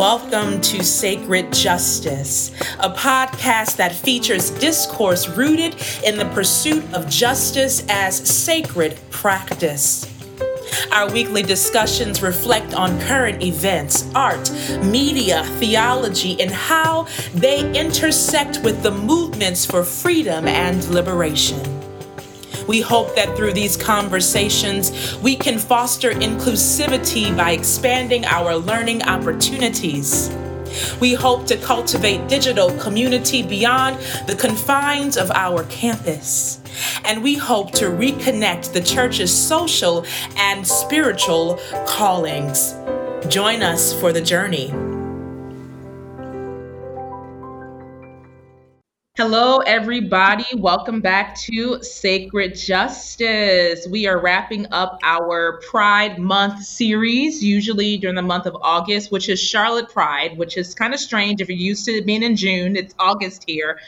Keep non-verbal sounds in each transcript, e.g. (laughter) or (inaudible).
Welcome to Sacred Justice, a podcast that features discourse rooted in the pursuit of justice as sacred practice. Our weekly discussions reflect on current events, art, media, theology, and how they intersect with the movements for freedom and liberation. We hope that through these conversations, we can foster inclusivity by expanding our learning opportunities. We hope to cultivate digital community beyond the confines of our campus. And we hope to reconnect the church's social and spiritual callings. Join us for the journey. Hello, everybody. Welcome back to Sacred Justice. We are wrapping up our Pride Month series, usually during the month of August, which is Charlotte Pride, which is kind of strange if you're used to it being in June. It's August here.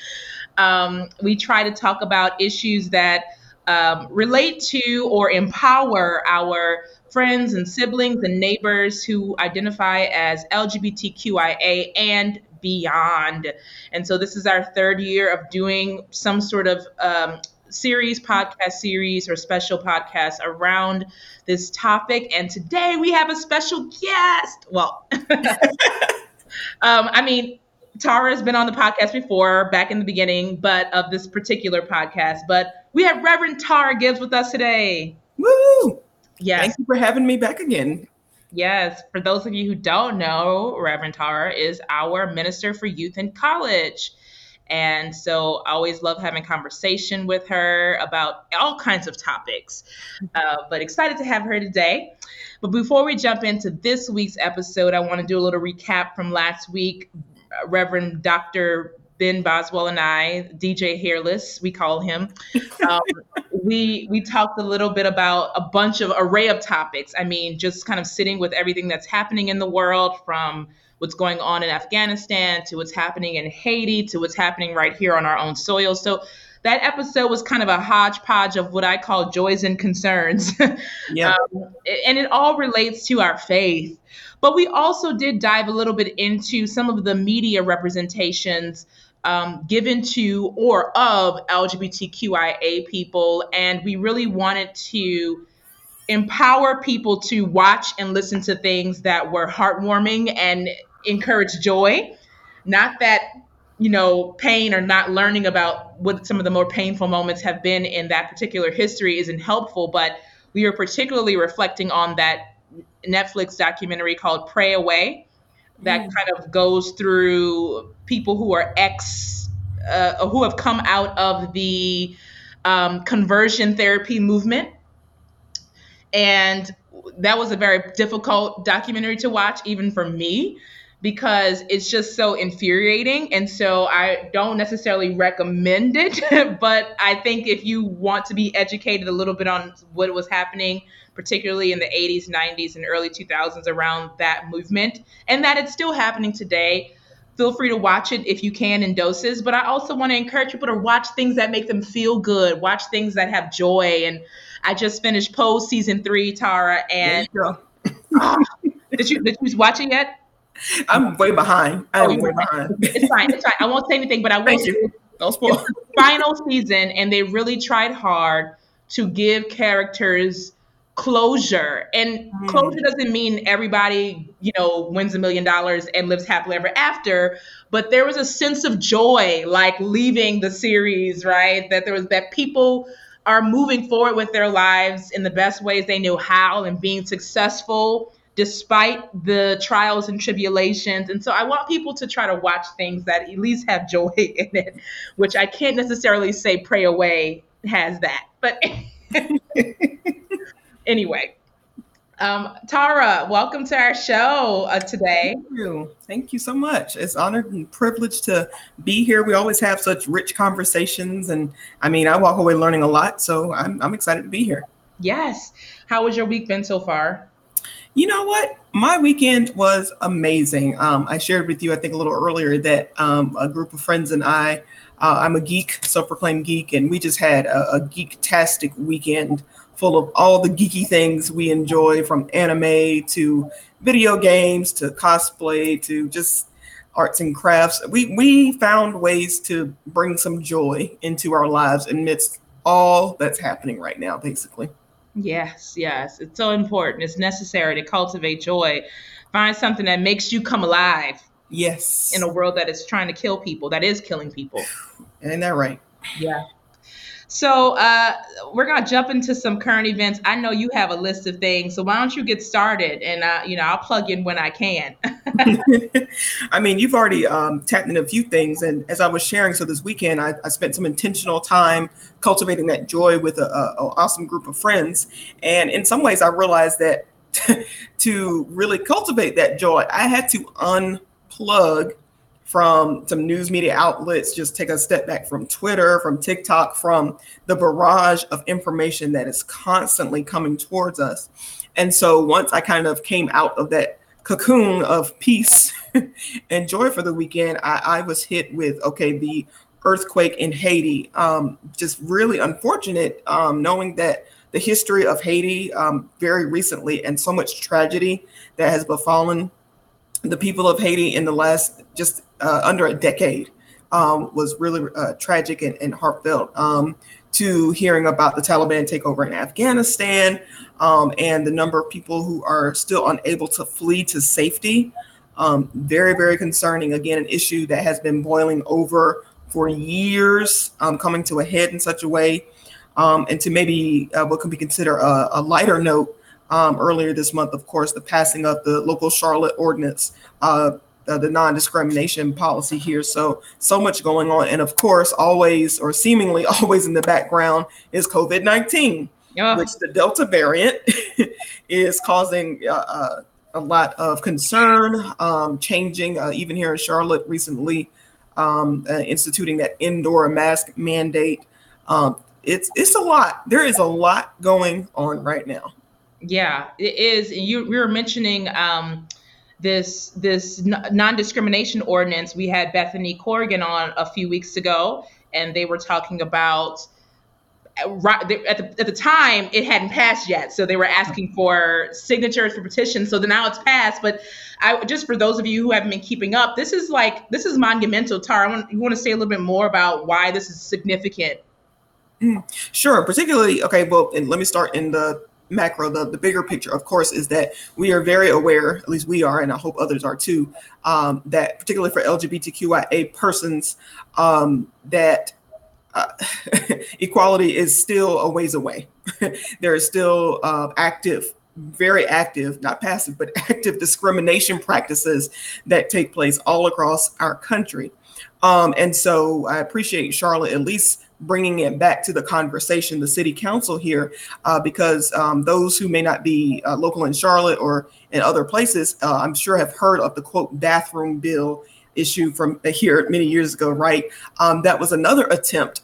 Um, we try to talk about issues that um, relate to or empower our friends and siblings and neighbors who identify as LGBTQIA and beyond. And so this is our third year of doing some sort of um, series, podcast series, or special podcast around this topic. And today we have a special guest. Well, (laughs) um, I mean, Tara has been on the podcast before, back in the beginning, but of this particular podcast. But we have Reverend Tara Gibbs with us today. Woo! Yes. Thank you for having me back again. Yes, for those of you who don't know, Reverend Tara is our minister for youth and college. And so I always love having conversation with her about all kinds of topics. Uh, but excited to have her today. But before we jump into this week's episode, I want to do a little recap from last week. Reverend Dr. Ben Boswell and I, DJ Hairless, we call him. (laughs) Um, we we talked a little bit about a bunch of array of topics. I mean, just kind of sitting with everything that's happening in the world, from what's going on in Afghanistan to what's happening in Haiti to what's happening right here on our own soil. So that episode was kind of a hodgepodge of what I call joys and concerns. (laughs) Yeah. um, and it all relates to our faith. But we also did dive a little bit into some of the media representations um, given to or of LGBTQIA people. And we really wanted to empower people to watch and listen to things that were heartwarming and encourage joy. Not that, you know, pain or not learning about what some of the more painful moments have been in that particular history isn't helpful, but we are particularly reflecting on that Netflix documentary called Pray Away that mm. kind of goes through people who are ex, uh, who have come out of the um, conversion therapy movement. And that was a very difficult documentary to watch, even for me, because it's just so infuriating. And so I don't necessarily recommend it. (laughs) but I think if you want to be educated a little bit on what was happening particularly in the 80s, 90s, and early 2000s around that movement, and that it's still happening today. Feel free to watch it if you can in doses, but I also want to encourage people to watch things that make them feel good, watch things that have joy. And I just finished Pose season three, Tara, and (laughs) did you did you watch it yet? I'm way behind. I'm oh, way behind. It's fine. It's fine. I won't say anything, but I will. Thank you. Don't spoil. Final season, and they really tried hard to give characters closure. And mm. closure doesn't mean everybody you know wins a million dollars and lives happily ever after but there was a sense of joy like leaving the series right? That there was that people are moving forward with their lives in the best ways they knew how and being successful despite the trials and tribulations. And so i want people to try to watch things that at least have joy (laughs) in it which i can't necessarily say pray away has that but (laughs) (laughs) anyway, um, Tara, welcome to our show uh, today. Thank you. Thank you so much. It's honored and privileged to be here. We always have such rich conversations, and I mean, I walk away learning a lot. So I'm, I'm excited to be here. Yes. How has your week been so far? You know what? My weekend was amazing. Um, I shared with you, I think, a little earlier that um, a group of friends and I, uh, I'm a geek, self-proclaimed geek, and we just had a, a geek-tastic weekend full of all the geeky things we enjoy from anime to video games to cosplay to just arts and crafts. We we found ways to bring some joy into our lives amidst all that's happening right now, basically. Yes, yes. It's so important. It's necessary to cultivate joy. Find something that makes you come alive. Yes. In a world that is trying to kill people, that is killing people. Ain't that right? Yeah. So uh, we're gonna jump into some current events. I know you have a list of things, so why don't you get started? And uh, you know, I'll plug in when I can. (laughs) I mean, you've already um, tapped in a few things, and as I was sharing, so this weekend I, I spent some intentional time cultivating that joy with a, a, a awesome group of friends, and in some ways, I realized that (laughs) to really cultivate that joy, I had to unplug from some news media outlets, just take a step back from Twitter, from TikTok, from the barrage of information that is constantly coming towards us. And so once I kind of came out of that cocoon of peace (laughs) and joy for the weekend, I, I was hit with okay, the earthquake in Haiti. Um, just really unfortunate um, knowing that the history of Haiti um, very recently and so much tragedy that has befallen the people of Haiti in the last just uh, under a decade um, was really uh, tragic and, and heartfelt. Um, to hearing about the Taliban takeover in Afghanistan um, and the number of people who are still unable to flee to safety. Um, very, very concerning. Again, an issue that has been boiling over for years, um, coming to a head in such a way. Um, and to maybe uh, what could be considered a, a lighter note, um, earlier this month, of course, the passing of the local Charlotte ordinance, uh, uh, the non-discrimination policy here. So so much going on, and of course, always or seemingly (laughs) always in the background is COVID nineteen, which the Delta variant (laughs) is causing uh, uh, a lot of concern, um, changing uh, even here in Charlotte recently, um, uh, instituting that indoor mask mandate. Um, it's it's a lot. There is a lot going on right now. Yeah, it is. You we were mentioning um, this this non-discrimination ordinance. We had Bethany Corrigan on a few weeks ago, and they were talking about right at the, at the time it hadn't passed yet so they were asking for signatures for petitions so now it's passed but i just for those of you who haven't been keeping up this is like this is monumental Tara I want, you want to say a little bit more about why this is significant mm, sure particularly okay well and let me start in the macro, the, the bigger picture, of course, is that we are very aware, at least we are, and I hope others are too, um, that particularly for LGBTQIA persons, um, that uh, (laughs) equality is still a ways away. (laughs) there is still uh, active, very active, not passive, but (laughs) active discrimination practices that take place all across our country. Um, and so I appreciate Charlotte at least bringing it back to the conversation, the city council here, uh, because um, those who may not be uh, local in Charlotte or in other places, uh, I'm sure have heard of the quote bathroom bill issue from here many years ago, right? Um, that was another attempt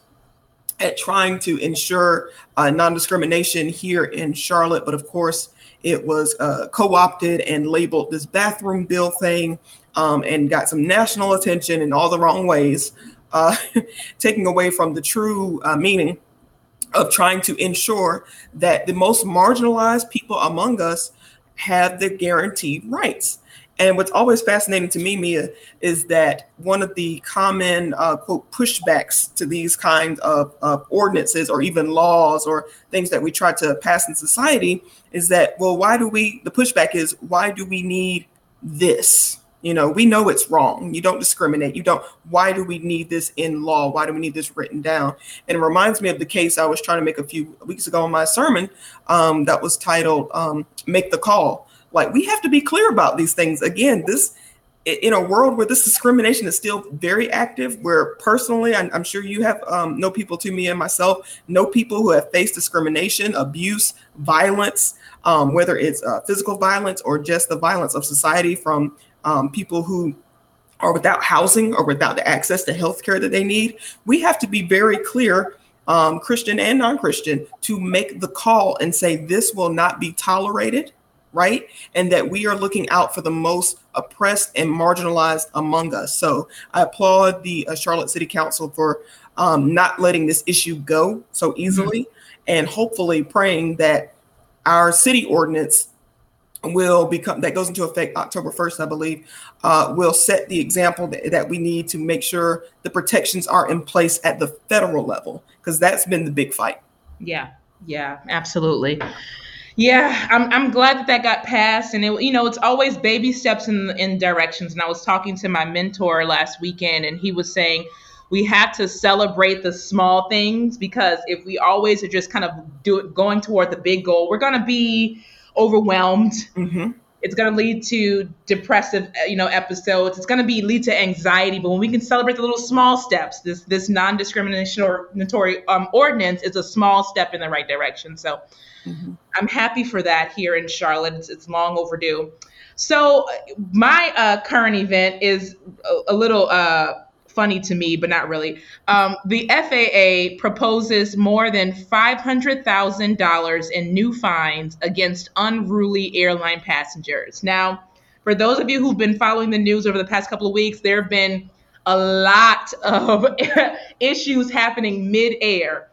at trying to ensure uh, non discrimination here in Charlotte, but of course, it was uh, co opted and labeled this bathroom bill thing um, and got some national attention in all the wrong ways uh, (laughs) taking away from the true uh, meaning of trying to ensure that the most marginalized people among us have the guaranteed rights. And what's always fascinating to me, Mia, is that one of the common uh, quote pushbacks to these kinds of, of ordinances or even laws or things that we try to pass in society is that, well, why do we, the pushback is, why do we need this? You know, we know it's wrong. You don't discriminate. You don't. Why do we need this in law? Why do we need this written down? And it reminds me of the case I was trying to make a few weeks ago in my sermon um, that was titled um, Make the Call. Like, we have to be clear about these things. Again, this in a world where this discrimination is still very active, where personally, I'm, I'm sure you have um, know people to me and myself, know people who have faced discrimination, abuse, violence, um, whether it's uh, physical violence or just the violence of society from um, people who are without housing or without the access to health care that they need. We have to be very clear, um, Christian and non Christian, to make the call and say this will not be tolerated, right? And that we are looking out for the most oppressed and marginalized among us. So I applaud the uh, Charlotte City Council for um, not letting this issue go so easily mm-hmm. and hopefully praying that our city ordinance will become that goes into effect October 1st, I believe, uh, will set the example that, that, we need to make sure the protections are in place at the federal level because that's been the big fight. Yeah, yeah, absolutely. Yeah, I'm, I'm glad that that got passed, and it, you know it's always baby steps in in directions. And I was talking to my mentor last weekend, and he was saying we have to celebrate the small things because if we always are just kind of do going toward the big goal, we're going to be overwhelmed. Mm-hmm. It's going to lead to depressive, you know, episodes. It's going to be lead to anxiety. But when we can celebrate the little small steps, this this non-discriminatory um, ordinance is a small step in the right direction. So mm-hmm. I'm happy for that here in Charlotte. It's, it's long overdue. So my uh, current event is a, a little. Uh, funny to me, but not really. Um, the FAA proposes more than $500,000 in new fines against unruly airline passengers. Now, for those of you who've been following the news over the past couple of weeks, there have been a lot of (laughs) issues happening mid-air.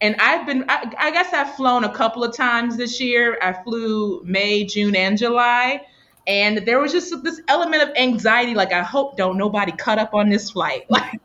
And I've been, I, I guess I've flown a couple of times this year. I flew May, June, and July and there was just this element of anxiety like i hope don't nobody cut up on this flight (laughs) like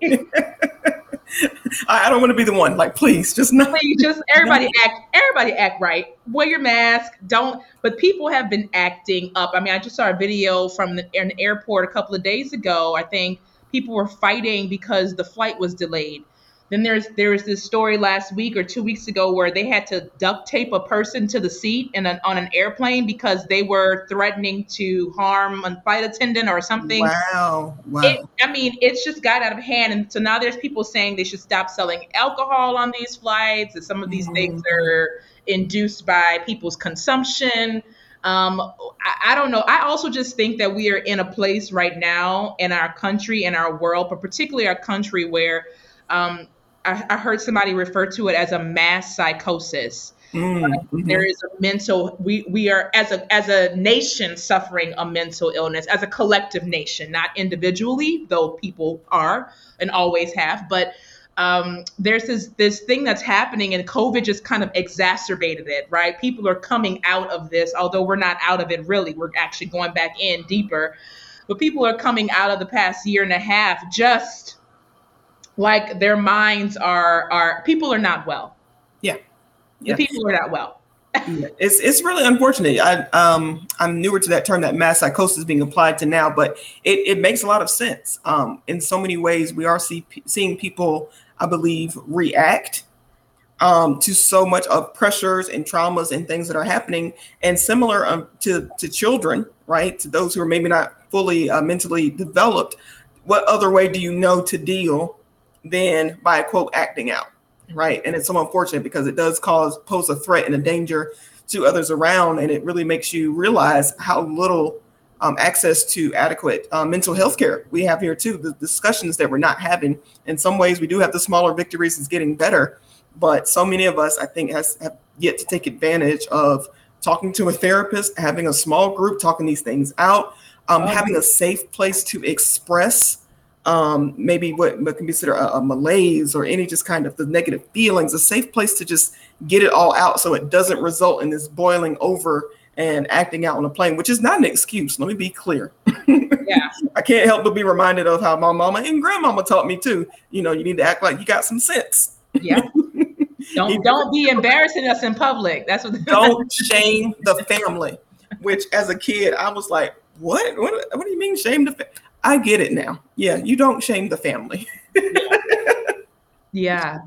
I don't want to be the one. Like, please, just not. Please, just everybody (laughs) act. Everybody act right. Wear your mask. Don't. But people have been acting up. I mean, I just saw a video from the, an airport a couple of days ago. I think people were fighting because the flight was delayed. Then there's there was this story last week or two weeks ago where they had to duct tape a person to the seat in an, on an airplane because they were threatening to harm a flight attendant or something. Wow, wow. It, I mean, it's just got out of hand, and so now there's people saying they should stop selling alcohol on these flights. And some of these mm-hmm. things are induced by people's consumption. Um, I, I, don't know. I also just think that we are in a place right now in our country, in our world, but particularly our country, where um, I, I heard somebody refer to it as a mass psychosis. Mm-hmm. There is a mental we we are as a as a nation suffering a mental illness as a collective nation, not individually, though people are and always have, but um, there's this this thing that's happening and COVID just kind of exacerbated it, right? People are coming out of this, although we're not out of it really. We're actually going back in deeper. But people are coming out of the past year and a half just like their minds are are people are not well. Yeah. yeah. The people are not well. yeah. It's it's really unfortunate. I um I'm newer to that term that mass psychosis being applied to now, but it, it makes a lot of sense. Um, in so many ways, we are see, seeing people, I believe, react um, to so much of pressures and traumas and things that are happening, and similar um, to to children, right? To those who are maybe not fully uh, mentally developed. What other way do you know to deal than by quote acting out right? And it's so unfortunate because it does cause pose a threat and a danger to others around and it really makes you realize how little um, access to adequate uh, mental health care we have here too. The discussions that we're not having in some ways we do have the smaller victories is getting better but so many of us i think has have yet to take advantage of talking to a therapist having a small group talking these things out um, having a safe place to express um, maybe what, what can be considered a, a, malaise or any just kind of the negative feelings, a safe place to just get it all out so it doesn't result in this boiling over and acting out on a plane, which is not an excuse. Let me be clear. Yeah. (laughs) I can't help but be reminded of how my mama and grandmama taught me too. You know, you need to act like you got some sense. Yeah. (laughs) Don't don't be embarrassing us in public. That's what don't (laughs) shame the family. Which as a kid, I was like, what? What, what do you mean shame the family? I get it now. Yeah, you don't shame the family. yeah.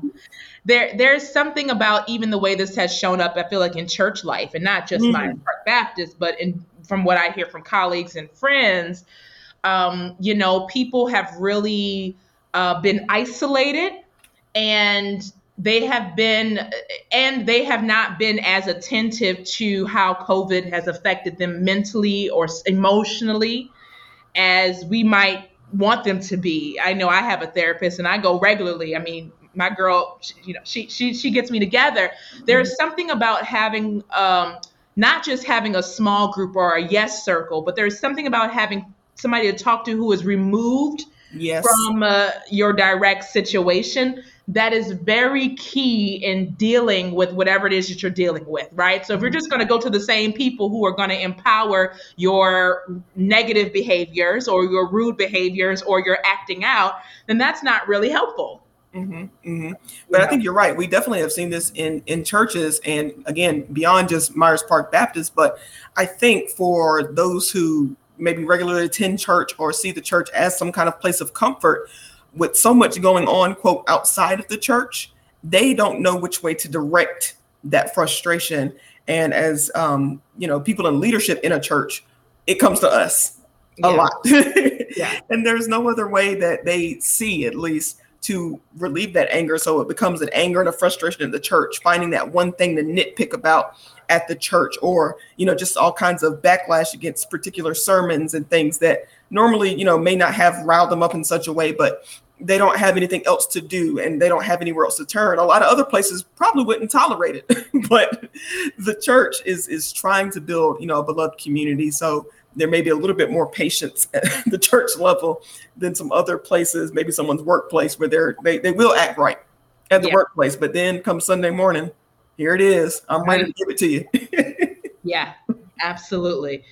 There there's something about even the way this has shown up, I feel like in church life, and not just mm-hmm. Myers Park Baptist, but in from what I hear from colleagues and friends, um, you know, people have really uh, been isolated and they have been and they have not been as attentive to how covid has affected them mentally or emotionally as we might want them to be. I know I have a therapist and I go regularly. I mean, my girl, she, you know, she she she gets me together. There's mm-hmm. something about having um, not just having a small group or a yes circle, but there's something about having somebody to talk to who is removed yes. from uh, your direct situation that is very key in dealing with whatever it is that you're dealing with, right? So if you're just going to go to the same people who are going to empower your negative behaviors or your rude behaviors or your acting out, then that's not really helpful. Mm-hmm, mm-hmm. But yeah. I think you're right. We definitely have seen this in in churches, and again, beyond just Myers Park Baptist. But I think for those who maybe regularly attend church or see the church as some kind of place of comfort, with so much going on, quote, outside of the church, they don't know which way to direct that frustration. And as um, you know, people in leadership in a church, it comes to us a yeah. lot. (laughs) yeah. And there's no other way that they see, at least, to relieve that anger. So it becomes an anger and a frustration in the church, finding that one thing to nitpick about at the church, or you know, just all kinds of backlash against particular sermons and things that normally, you know, may not have riled them up in such a way, but they don't have anything else to do and they don't have anywhere else to turn. A lot of other places probably wouldn't tolerate it, (laughs) but the church is is trying to build, you know, a beloved community. So there may be a little bit more patience (laughs) at the church level than some other places, maybe someone's workplace where they're they, they will act right at the yeah. workplace, but then come Sunday morning, here it is. I'm ready to give it to you. (laughs) yeah, absolutely.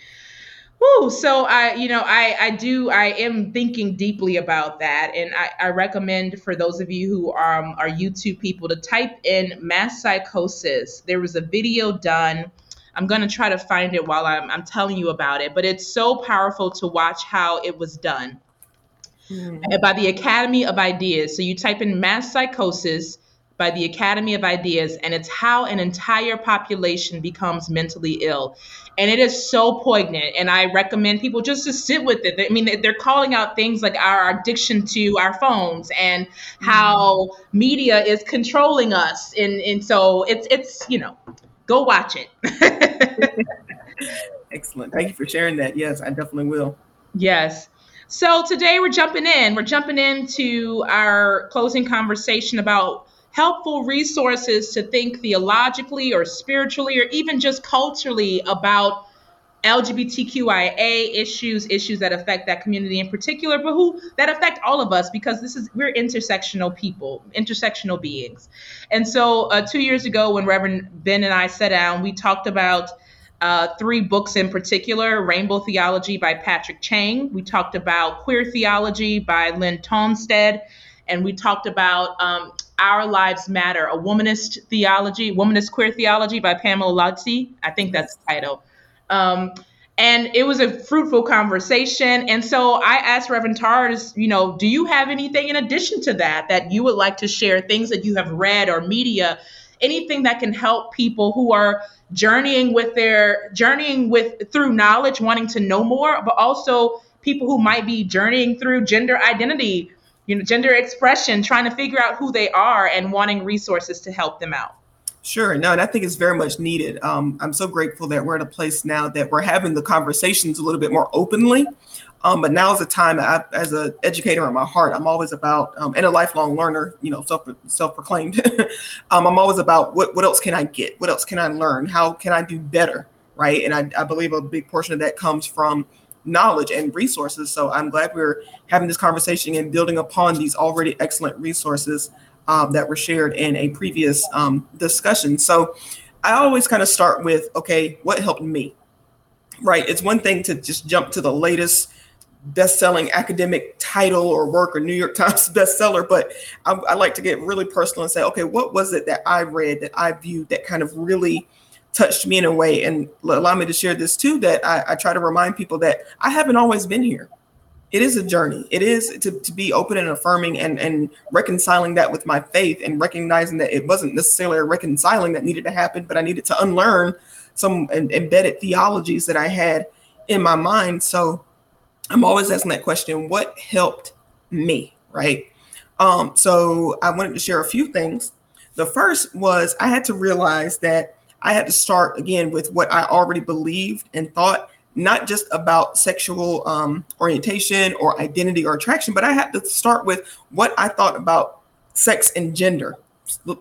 So I, you know, I, I do, I am thinking deeply about that, and I, I recommend for those of you who are, um, are YouTube people to type in mass psychosis. There was a video done. I'm gonna try to find it while I'm, I'm telling you about it, but it's so powerful to watch how it was done. Mm. By the Academy of Ideas. So you type in mass psychosis by the Academy of Ideas, and it's how an entire population becomes mentally ill and it is so poignant and i recommend people just to sit with it. I mean they're calling out things like our addiction to our phones and how mm-hmm. media is controlling us. And and so it's it's you know go watch it. (laughs) Excellent. Thank you for sharing that. Yes i definitely will. Yes. So today we're jumping in. We're jumping into our closing conversation about helpful resources to think theologically or spiritually or even just culturally about LGBTQIA issues, issues that affect that community in particular, but who that affect all of us because this is we're intersectional people, intersectional beings. And so, uh, two years ago, when Reverend Ben and I sat down, we talked about uh, three books in particular: Rainbow Theology by Patrick Cheng. We talked about Queer Theology by Linn Tonstad, and we talked about um, our Lives Matter, a womanist theology, womanist queer theology by Pamela Lightsey. I think that's the title. Um, and it was a fruitful conversation. And so I asked Reverend Tars, you know, do you have anything in addition to that that you would like to share, things that you have read or media, anything that can help people who are journeying with their journeying with through knowledge, wanting to know more, but also people who might be journeying through gender identity you know, gender expression, trying to figure out who they are and wanting resources to help them out. Sure. No, and I think it's very much needed. Um, I'm so grateful that we're at a place now that we're having the conversations a little bit more openly. Um, but now is the time, I, as an educator in my heart, I'm always about, um, and a lifelong learner, you know, self self proclaimed. (laughs) um, I'm always about what what else can I get? What else can I learn? How can I do better? Right. And I, I believe a big portion of that comes from knowledge and resources. So I'm glad we're having this conversation and building upon these already excellent resources um, that were shared in a previous um, discussion. So I always kind of start with, okay, what helped me? Right. It's one thing to just jump to the latest best-selling academic title or work or New York (laughs) Times bestseller, but I, I like to get really personal and say, okay, what was it that I read that I viewed that kind of really touched me in a way and allow me to share this too that I, I, try to remind people that I haven't always been here. It is a journey. It is to, to be open and affirming and, and reconciling that with my faith and recognizing that it wasn't necessarily a reconciling that needed to happen, but I needed to unlearn some embedded theologies that I had in my mind. So I'm always asking that question what helped me? Right. Um, so I wanted to share a few things. The first was I had to realize that I had to start again with what I already believed and thought, not just about sexual um, orientation or identity or attraction, but I had to start with what I thought about sex and gender.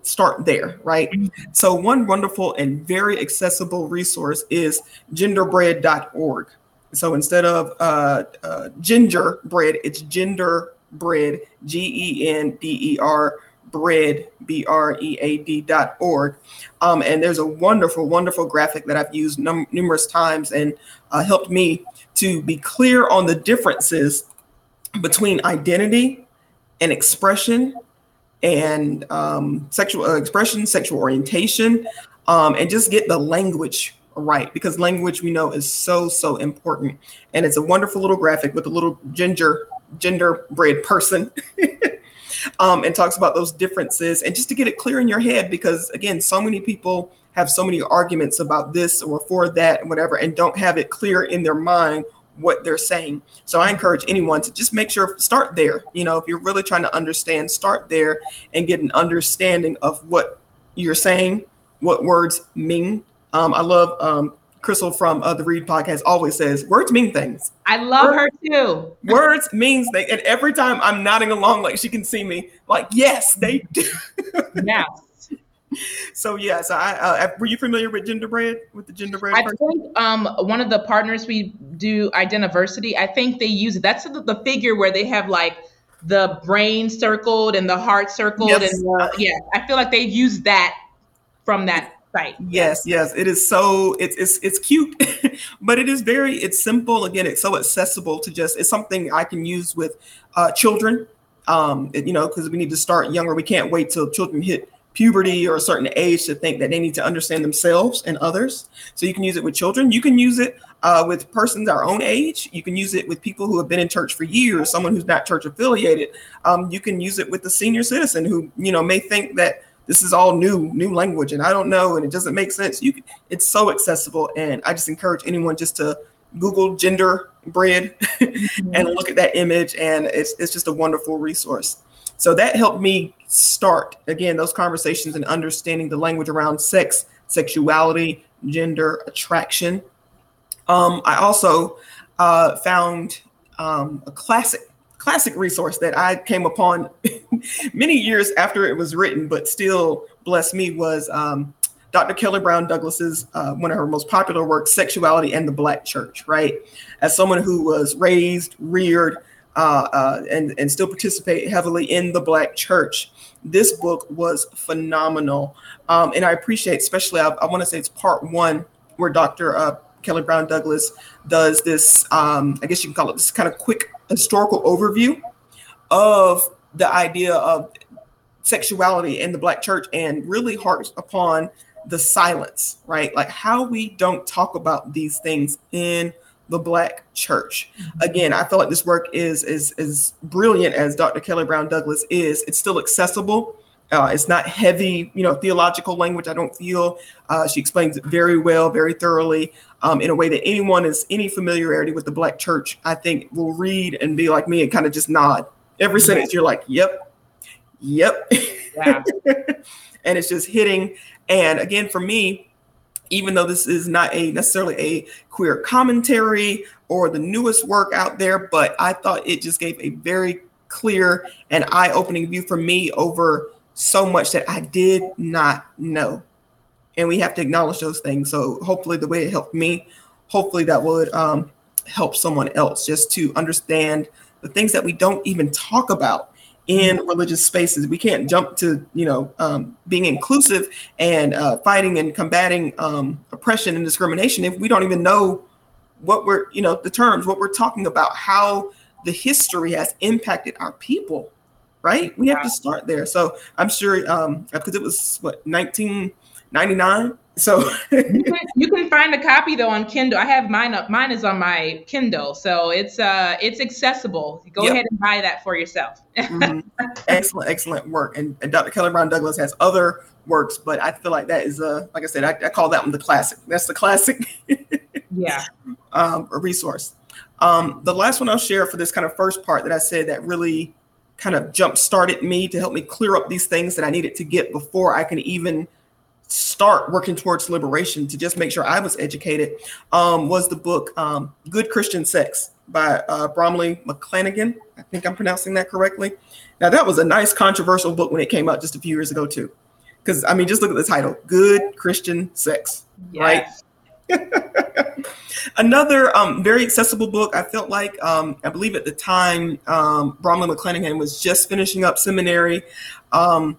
Start there, right? Mm-hmm. So, one wonderful and very accessible resource is genderbread.org. So, instead of uh, uh, ginger bread, it's genderbread, G E N D E R bread, B R E A D dot org. Um, and there's a wonderful, wonderful graphic that I've used num- numerous times and uh, helped me to be clear on the differences between identity and expression and um, sexual uh, expression, sexual orientation, um, and just get the language right because language we know is so so important and it's a wonderful little graphic with a little ginger gender gingerbread person (laughs) um, and talks about those differences and just to get it clear in your head because again so many people have so many arguments about this or for that and whatever and don't have it clear in their mind what they're saying. So i encourage anyone to just make sure start there. You know if you're really trying to understand start there and get an understanding of what you're saying what words mean. Um, i love um, Crissle from uh, the Read podcast always says words mean things. I love her too. words means things, and every time I'm nodding along, like she can see me, like yes, they do. yes. (laughs) So yes, I uh, were you familiar with Genderbread with the Genderbread? I think um, one of the partners we do Identiversity. I think they use it. That's the, the figure where they have like the brain circled and the heart circled, yes. and the, yeah, I feel like they use that from that Right. Yes, yes. It is so it's it's it's cute, (laughs) but it is very it's simple. Again, it's so accessible to just it's something I can use with uh, children. Um, it, you know, because we need to start younger. We can't wait till children hit puberty or a certain age to think that they need to understand themselves and others. So you can use it with children. You can use it uh, with persons our own age. You can use it with people who have been in church for years, someone who's not church affiliated. Um, you can use it with the senior citizen who you know may think that this is all new new language and i don't know and it doesn't make sense you can, it's so accessible and i just encourage anyone just to google gender bread mm-hmm. (laughs) and look at that image and it's, it's just a wonderful resource so that helped me start again those conversations and understanding the language around sex sexuality gender attraction um, i also uh, found um, a classic classic resource that I came upon (laughs) many years after it was written, but still bless me was um, Dr. Kelly Brown Douglas's uh, one of her most popular works, "Sexuality and the Black Church." Right, as someone who was raised, reared, uh, uh, and and still participate heavily in the Black Church, this book was phenomenal, um, and I appreciate, especially I, I want to say it's part one where Dr. Kelly Brown Douglas does this. Um, I guess you can call it this kind of quick historical overview of the idea of sexuality in the black church and really harps upon the silence, right? Like how we don't talk about these things in the black church. Mm-hmm. Again, I feel like this work is is as brilliant as Dr. Kelly Brown Douglas is. It's still accessible. Uh, it's not heavy, you know, theological language. I don't feel uh, she explains it very well, very thoroughly um, in a way that anyone is any familiarity with the black church, I think, will read and be like me and kind of just nod. Every sentence, you're like, yep, yep. Yeah. (laughs) and it's just hitting. And again, for me, even though this is not a necessarily a queer commentary or the newest work out there, but I thought it just gave a very clear and eye-opening view for me over so much that I did not know and we have to acknowledge those things. So hopefully, the way it helped me, hopefully that would um, help someone else just to understand the things that we don't even talk about in religious spaces. We can't jump to you know um, being inclusive and uh, fighting and combating um, oppression and discrimination if we don't even know what we're you know the terms, what we're talking about, how the history has impacted our people. Right, we have to start there. So I'm sure um, because it was what 19- 99 so you, can, you, can, find a copy though on kindle. I have mine up mine is on my kindle so it's uh it's accessible. Go yep. ahead and buy that for yourself. Mm-hmm. excellent excellent work. And, and, dr kelly brown douglas has other works but i feel like that is a like i said i, I call that one the classic. That's the classic (laughs) yeah. um a resource. Um the last one i'll share for this kind of first part that i said that really kind of jump started me to help me clear up these things that i needed to get before i can even start working towards liberation to just make sure I was educated um, was the book um, Good Christian Sex by uh, Bromleigh McCleneghan. I think I'm pronouncing that correctly. Now, that was a nice controversial book when it came out just a few years ago, too. Because, I mean, just look at the title Good Christian Sex, yes. right? (laughs) Another um, very accessible book. I felt like um, I believe at the time um, Bromleigh McCleneghan was just finishing up seminary. Um,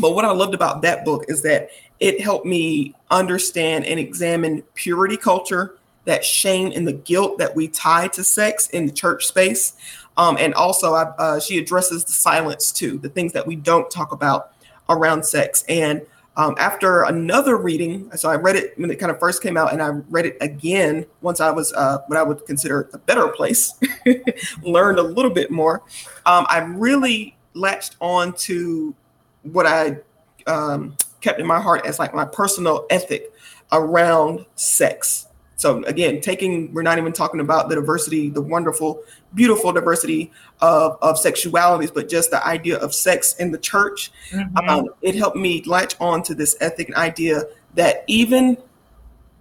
but what I loved about that book is that it helped me understand and examine purity culture, that shame and the guilt that we tie to sex in the church space. Um, and also, uh, she addresses the silence too, the things that we don't talk about around sex. And um, after another reading, so I read it when it kind of first came out, and I read it again once I was uh, what I would consider a better place, (laughs) learned a little bit more. Um, I really latched on to what I um, kept in my heart as like my personal ethic around sex. So again, taking we're not even talking about the diversity, the wonderful, beautiful diversity of, of sexualities, but just the idea of sex in the church. Mm-hmm. Um, it helped me latch on to this ethic and idea that even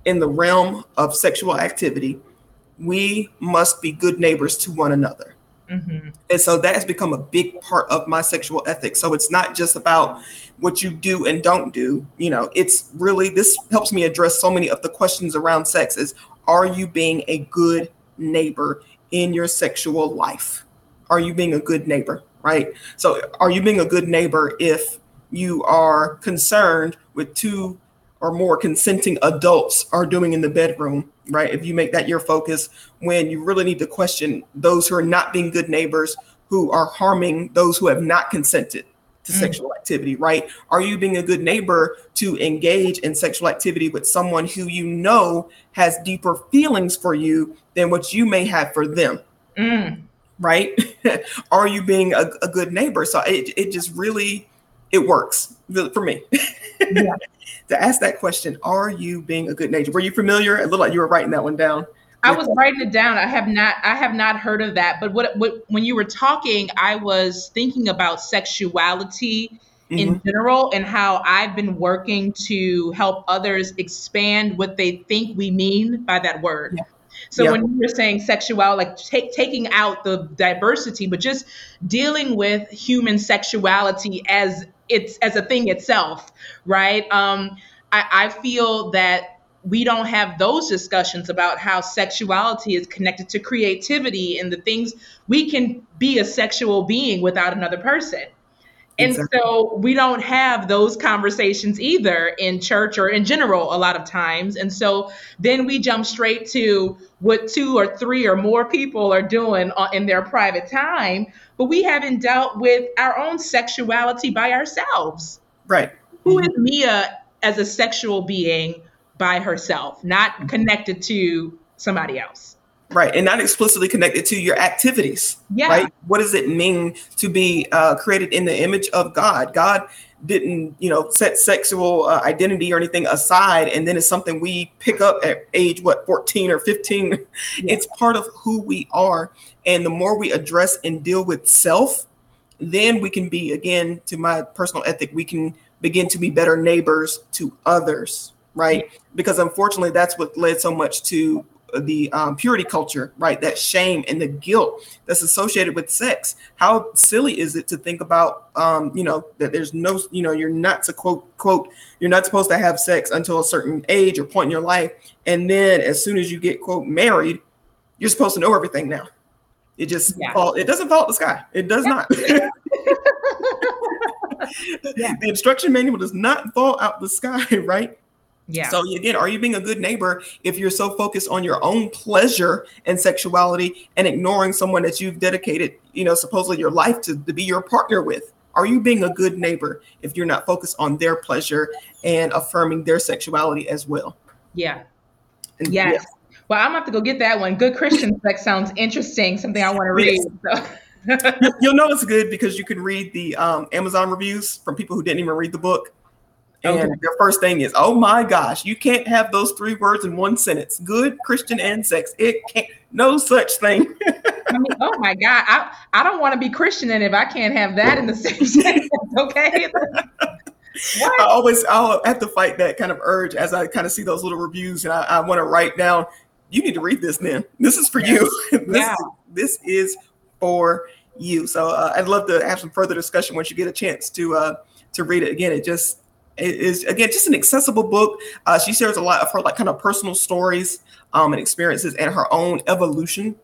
in the realm of sexual activity, we must be good neighbors to one another. Mm-hmm. And so that has become a big part of my sexual ethics. So it's not just about what you do and don't do. You know, it's really this helps me address so many of the questions around sex is are you being a good neighbor in your sexual life? Are you being a good neighbor? Right. So are you being a good neighbor if you are concerned with two or more consenting adults are doing in the bedroom, right? If you make that your focus, when you really need to question those who are not being good neighbors, who are harming those who have not consented to mm. sexual activity, right? Are you being a good neighbor to engage in sexual activity with someone who you know has deeper feelings for you than what you may have for them? Mm. Right? (laughs) are you being a, a, good neighbor? So it, it just really it works for me. yeah (laughs) to ask that question are you being a good neighbor were you familiar it looked like you were writing that one down I was writing it down. I have not I have not heard of that. But what, what when you were talking, I was thinking about sexuality mm-hmm. in general and how I've been working to help others expand what they think we mean by that word. Yeah. So yeah. when you were saying sexuality, like take, taking out the diversity, but just dealing with human sexuality as it's as a thing itself, right? Um, I, I feel that we don't have those discussions about how sexuality is connected to creativity and the things we can be a sexual being without another person. And exactly. so we don't have those conversations either in church or in general a lot of times. And so then we jump straight to what two or three or more people are doing in their private time, but we haven't dealt with our own sexuality by ourselves. Right. Who is Mia as a sexual being by herself, not mm-hmm. connected to somebody else? Right, and not explicitly connected to your activities. Yeah. Right. What does it mean to be uh, created in the image of God? God didn't, you know, set sexual uh, identity or anything aside, and then it's something we pick up at age what, fourteen or fifteen. Yeah. It's part of who we are, and the more we address and deal with self, then we can be again, to my personal ethic, we can begin to be better neighbors to others. Right, because unfortunately, that's what led so much to the um, purity culture, right? That shame and the guilt that's associated with sex. How silly is it to think about, um, you know, that there's no, you know, you're not to quote quote, you're not supposed to have sex until a certain age or point in your life, and then as soon as you get quote married, you're supposed to know everything now. It just yeah. fall. It doesn't fall out the sky. It does not. yeah. (laughs) (laughs) The instruction manual does not fall out the sky, (laughs) right? Yeah. So again, are you being a good neighbor if you're so focused on your own pleasure and sexuality and ignoring someone that you've dedicated, you know, supposedly your life to, to be your partner with? Are you being a good neighbor if you're not focused on their pleasure and affirming their sexuality as well? Yeah. And, yes. Yeah. Well, I'm gonna have to go get that one. Good Christian (laughs) sex sounds interesting. Something I want to read. Yes. So. You'll know it's good because you can read the um, Amazon reviews from people who didn't even read the book. And okay. your first thing is, oh my gosh, you can't have those three words in one sentence. Good, Christian, and sex. It can't. No such thing. (laughs) I mean, oh my God, I I don't want to be Christian, and if I can't have that in the (laughs) same sentence, okay. What? I always I'll have to fight that kind of urge as I kind of see those little reviews, and I, I want to write down. You need to read this, man. This is for yes. you. (laughs) this, yeah. this is for you. So uh, I'd love to have some further discussion once you get a chance to uh, to read it again. It just is again just an accessible book. Uh, she shares a lot of her like kind of personal stories um, and experiences and her own evolution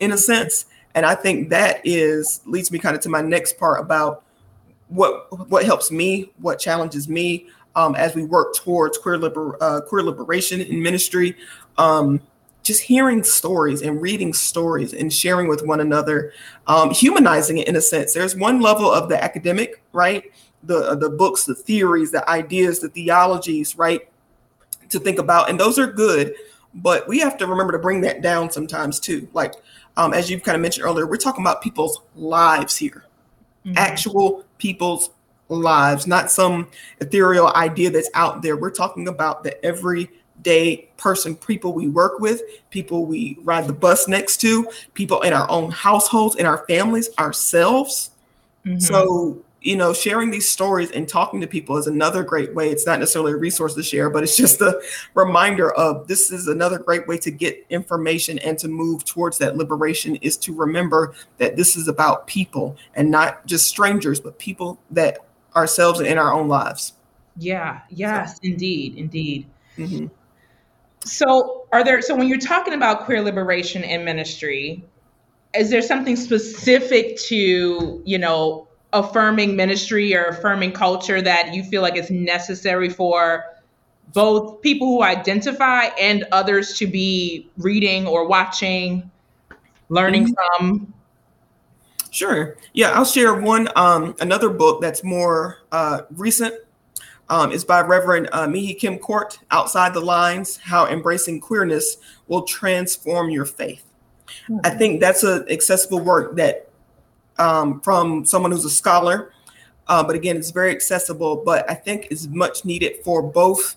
in a sense. And I think that is leads me kind of to my next part about what what helps me, what challenges me um, as we work towards queer liber, uh, queer liberation in ministry. Um, just hearing stories and reading stories and sharing with one another, um, humanizing it in a sense. There's one level of the academic, right? The the books, the theories, the ideas, the theologies, right? To think about, and those are good, but we have to remember to bring that down sometimes too. Like um, as you've kind of mentioned earlier, we're talking about people's lives here, mm-hmm. actual people's lives, not some ethereal idea that's out there. We're talking about the everyday person, people we work with, people we ride the bus next to, people in our own households, in our families, ourselves. Mm-hmm. So you know, sharing these stories and talking to people is another great way. It's not necessarily a resource to share, but it's just a reminder of this is another great way to get information and to move towards that liberation is to remember that this is about people and not just strangers, but people that ourselves and in our own lives. Yeah, yes, so. indeed, indeed. Mm-hmm. So, are there, so when you're talking about queer liberation in ministry, is there something specific to, you know, affirming ministry or affirming culture that you feel like is necessary for both people who identify and others to be reading or watching, learning mm-hmm. from? Sure. Yeah, I'll share one um, another book that's more uh, recent. Um, is by Reverend uh, Mihee Kim-Kort, Outside the Lines How Embracing Queerness Will Transform Your Faith. Mm-hmm. I think that's an accessible work that um, from someone who's a scholar. Uh, but again, it's very accessible, but I think is much needed for both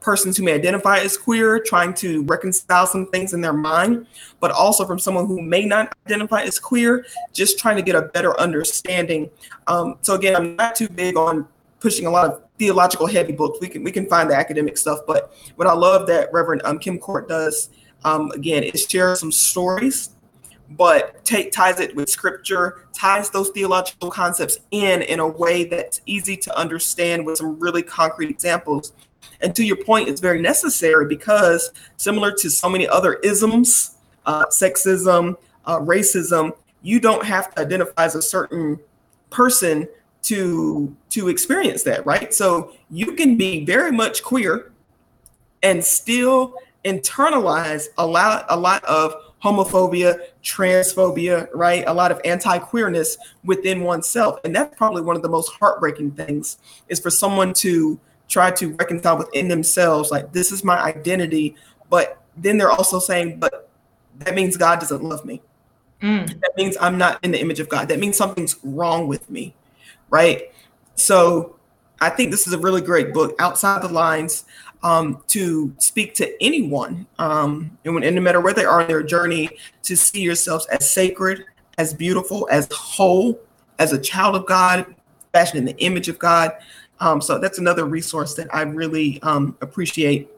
persons who may identify as queer, trying to reconcile some things in their mind, but also from someone who may not identify as queer, just trying to get a better understanding. Um, so again, I'm not too big on pushing a lot of theological heavy books. We can we can find the academic stuff, but what I love that Reverend um, Kim-Kort does um, again is share some stories but take ties it with scripture, ties those theological concepts in in a way that's easy to understand with some really concrete examples. And to your point, it's very necessary because similar to so many other isms, uh, sexism, uh, racism, you don't have to identify as a certain person to to experience that, right? So you can be very much queer and still internalize a lot a lot of homophobia, transphobia, right? A lot of anti-queerness within oneself. And that's probably one of the most heartbreaking things is for someone to try to reconcile within themselves, like this is my identity, but then they're also saying, but that means God doesn't love me. Mm. That means I'm not in the image of God. That means something's wrong with me, right? So I think this is a really great book, Outside the Lines um, to speak to anyone, um, and, when, and no matter where they are in their journey, to see yourselves as sacred, as beautiful, as whole, as a child of God, fashioned in the image of God. Um, so that's another resource that I really um, appreciate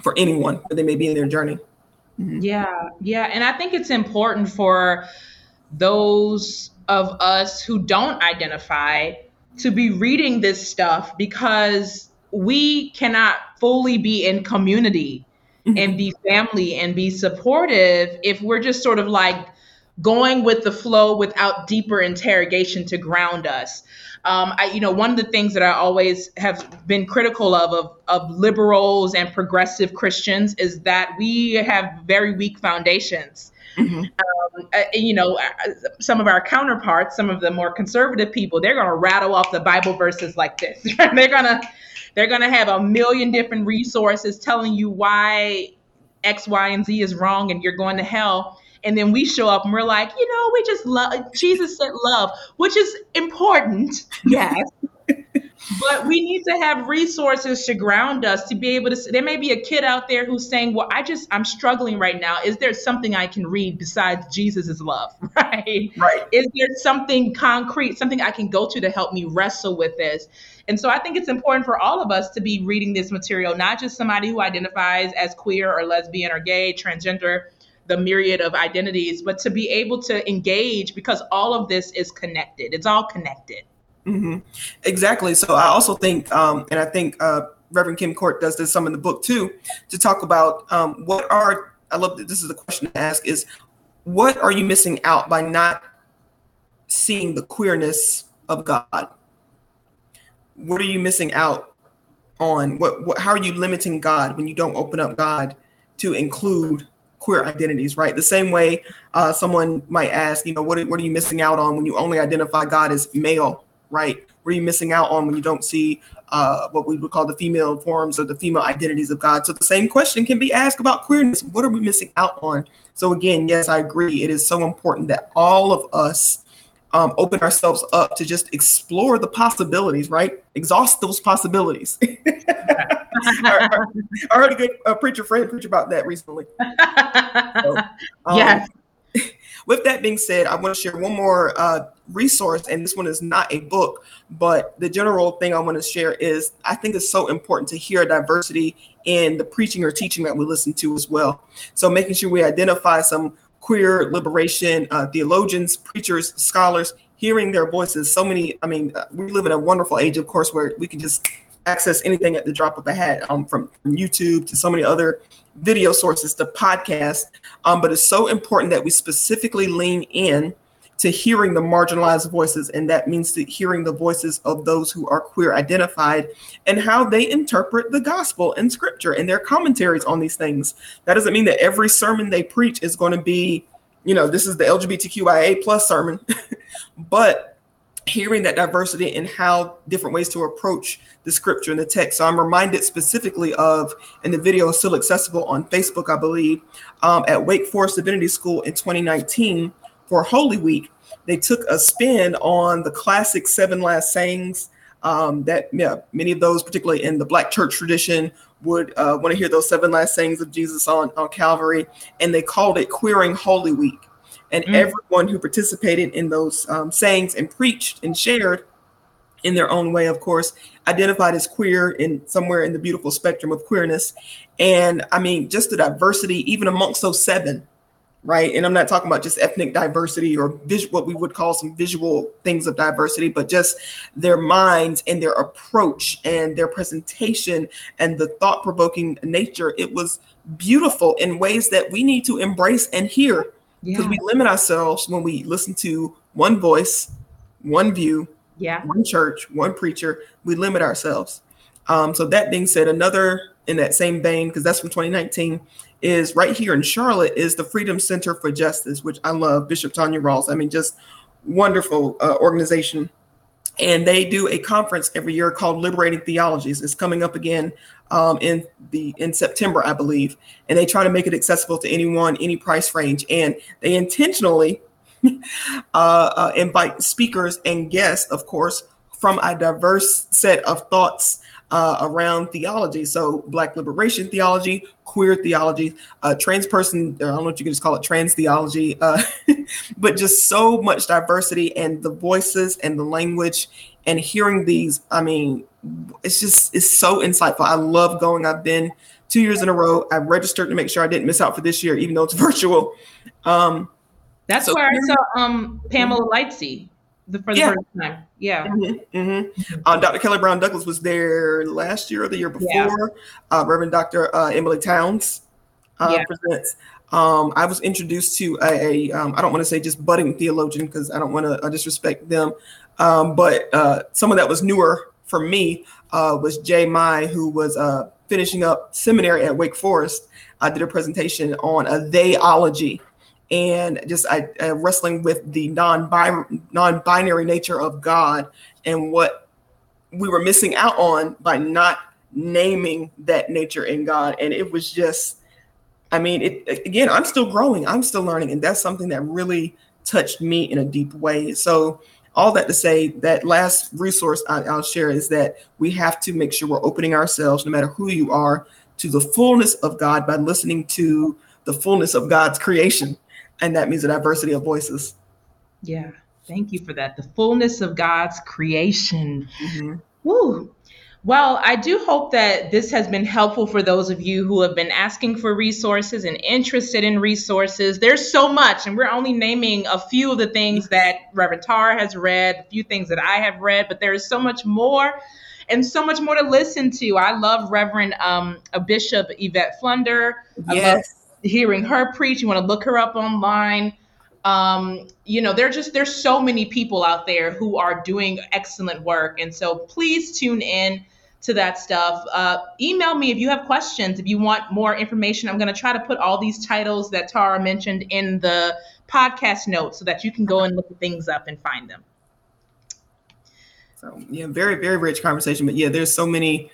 for anyone that they may be in their journey. Mm-hmm. Yeah, yeah, and I think it's important for those of us who don't identify to be reading this stuff because we cannot fully be in community mm-hmm. and be family and be supportive if we're just sort of like going with the flow without deeper interrogation to ground us. Um, I, you know, one of the things that I always have been critical of, of of liberals and progressive Christians is that we have very weak foundations. Mm-hmm. Um, uh, you know, uh, some of our counterparts, some of the more conservative people, they're going to rattle off the Bible verses like this. (laughs) they're going to they're going to have a million different resources telling you why X, Y, and Z is wrong and you're going to hell. And then we show up and we're like, you know, we just love, Jesus said love, which is important. Yes. But we need to have resources to ground us to be able to there may be a kid out there who's saying well i just i'm struggling right now. Is there something i can read besides jesus love? (laughs) Right? Right. Is there something concrete something i can go to to help me wrestle with this? And so i think it's important for all of us to be reading this material not just somebody who identifies as queer or lesbian or gay transgender the myriad of identities but to be able to engage because all of this is connected. It's all connected Mm-hmm. Exactly. So I also think, um, and I think uh, Reverend Kim-Kort does this some in the book too, to talk about um, what are I love that this is the question to ask is what are you missing out by not seeing the queerness of God? What are you missing out on? What, what how are you limiting God when you don't open up God to include queer identities, right? The same way uh, someone might ask, you know, what, what are you missing out on when you only identify God as male, right? What are you missing out on when you don't see uh, what we would call the female forms or the female identities of God? So the same question can be asked about queerness. What are we missing out on? So again, yes, I agree. It is so important that all of us um, open ourselves up to just explore the possibilities, right? Exhaust those possibilities. (laughs) I, heard a good uh, preacher friend preach about that recently. (laughs) So, um, yes. With that being said, I want to share one more uh, resource, and this one is not a book, but the general thing I want to share is I think it's so important to hear diversity in the preaching or teaching that we listen to as well. So making sure we identify some queer liberation uh, theologians, preachers, scholars, hearing their voices. So many, I mean, uh, we live in a wonderful age, of course, where we can just access anything at the drop of a hat um, from, from YouTube to so many other video sources to podcast. Um, but it's so important that we specifically lean in to hearing the marginalized voices, and that means to hearing the voices of those who are queer identified and how they interpret the gospel and scripture and their commentaries on these things. That doesn't mean that every sermon they preach is going to be, you know, this is the LGBTQIA plus sermon, (laughs) but hearing that diversity and how different ways to approach the scripture and the text. So I'm reminded specifically of, and the video is still accessible on Facebook, I believe, um, at Wake Forest Divinity School in 2019 for Holy Week, they took a spin on the classic seven last sayings um, that yeah, many of those, particularly in the Black church tradition, would uh, want to hear those seven last sayings of Jesus on, on Calvary. And they called it Queering Holy Week. And mm. everyone who participated in those um, sayings and preached and shared in their own way, of course, identified as queer in somewhere in the beautiful spectrum of queerness. And I mean, just the diversity, even amongst those seven, right? And I'm not talking about just ethnic diversity or vis- what we would call some visual things of diversity, but just their minds and their approach and their presentation and the thought provoking nature. It was beautiful in ways that we need to embrace and hear because yeah. we limit ourselves when we listen to one voice, one view, yeah, one church, one preacher. We limit ourselves. Um, so that being said, another in that same vein, because that's from 2019, is right here in Charlotte is the Freedom Center for Justice, which I love. Bishop Tonyia Rawls. I mean, just wonderful uh, organization. And they do a conference every year called Liberating Theologies. It's coming up again um, in the in September, I believe. And they try to make it accessible to anyone, any price range. And they intentionally (laughs) uh, uh, invite speakers and guests, of course, from a diverse set of thoughts uh, around theology. So, Black liberation theology, queer theology, uh, trans person, I don't know what you can just call it trans theology, uh, (laughs) but just so much diversity and the voices and the language and hearing these. I mean, it's just, it's so insightful. I love going. I've been two years in a row. I registered to make sure I didn't miss out for this year, even though it's (laughs) virtual. Um, That's so where I saw um, Pamela Lightsey the for the yeah. first time. Yeah. Mm-hmm, mm-hmm. Uh, Dr. Kelly Brown Douglas was there last year or the year before. Yeah. Uh, Reverend Dr. Uh, Emilie Townes uh, yeah. presents. Um, I was introduced to a, a um, I don't want to say just budding theologian because I don't want to uh, disrespect them, um, but uh, someone that was newer for me was Jay Mai, who was finishing up seminary at Wake Forest. I did a presentation on a theyology and just I, uh, wrestling with the non non-binary nature of God and what we were missing out on by not naming that nature in God. And it was just, I mean, it again, I'm still growing, I'm still learning, and that's something that really touched me in a deep way. So all that to say that last resource I, I'll share is that we have to make sure we're opening ourselves, no matter who you are, to the fullness of God by listening to the fullness of God's creation and that means a diversity of voices. Yeah, thank you for that. The fullness of God's creation. Mm-hmm. Woo. Well, I do hope that this has been helpful for those of you who have been asking for resources and interested in resources. There's so much, and we're only naming a few of the things that Reverend Tara has read, a few things that I have read, but there is so much more and so much more to listen to. I love Reverend um, Bishop Yvette Flunder. Yes. Hearing her preach. You want to look her up online. Um, you know, there's just there's so many people out there who are doing excellent work, and so please tune in to that stuff. Uh, email me if you have questions, if you want more information. I'm going to try to put all these titles that Tara mentioned in the podcast notes so that you can go and look things up and find them. So, yeah, very, very rich conversation. But yeah, there's so many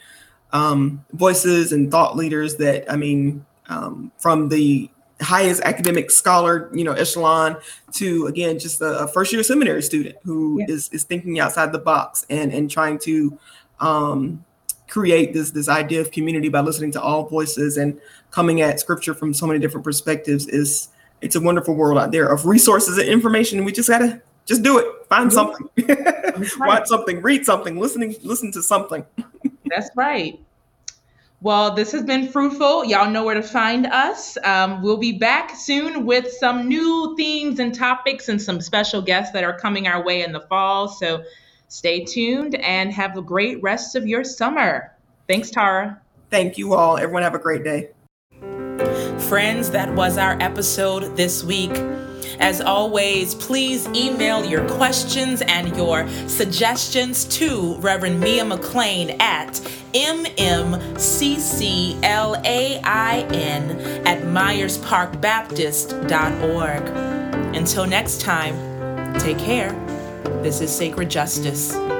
um, voices and thought leaders that, I mean, um, from the highest academic scholar, you know, echelon to again just a, a first year seminary student who yeah. is is thinking outside the box and and trying to um, create this this idea of community by listening to all voices and coming at scripture from so many different perspectives is it's a wonderful world out there of resources and information. We just gotta just do it. Find something. (laughs) Right. Watch something, read something, listening, listen to something. (laughs) That's right. Well, this has been fruitful. Y'all know where to find us. Um, we'll be back soon with some new themes and topics and some special guests that are coming our way in the fall. So Stay tuned and have a great rest of your summer. Thanks, Tara. Thank you all. Everyone have a great day. Friends, that was our episode this week. As always, please email your questions and your suggestions to Reverend Mia McLean at mmcclain at myersparkbaptist.org. Until next time, take care. This is Sacred Justice.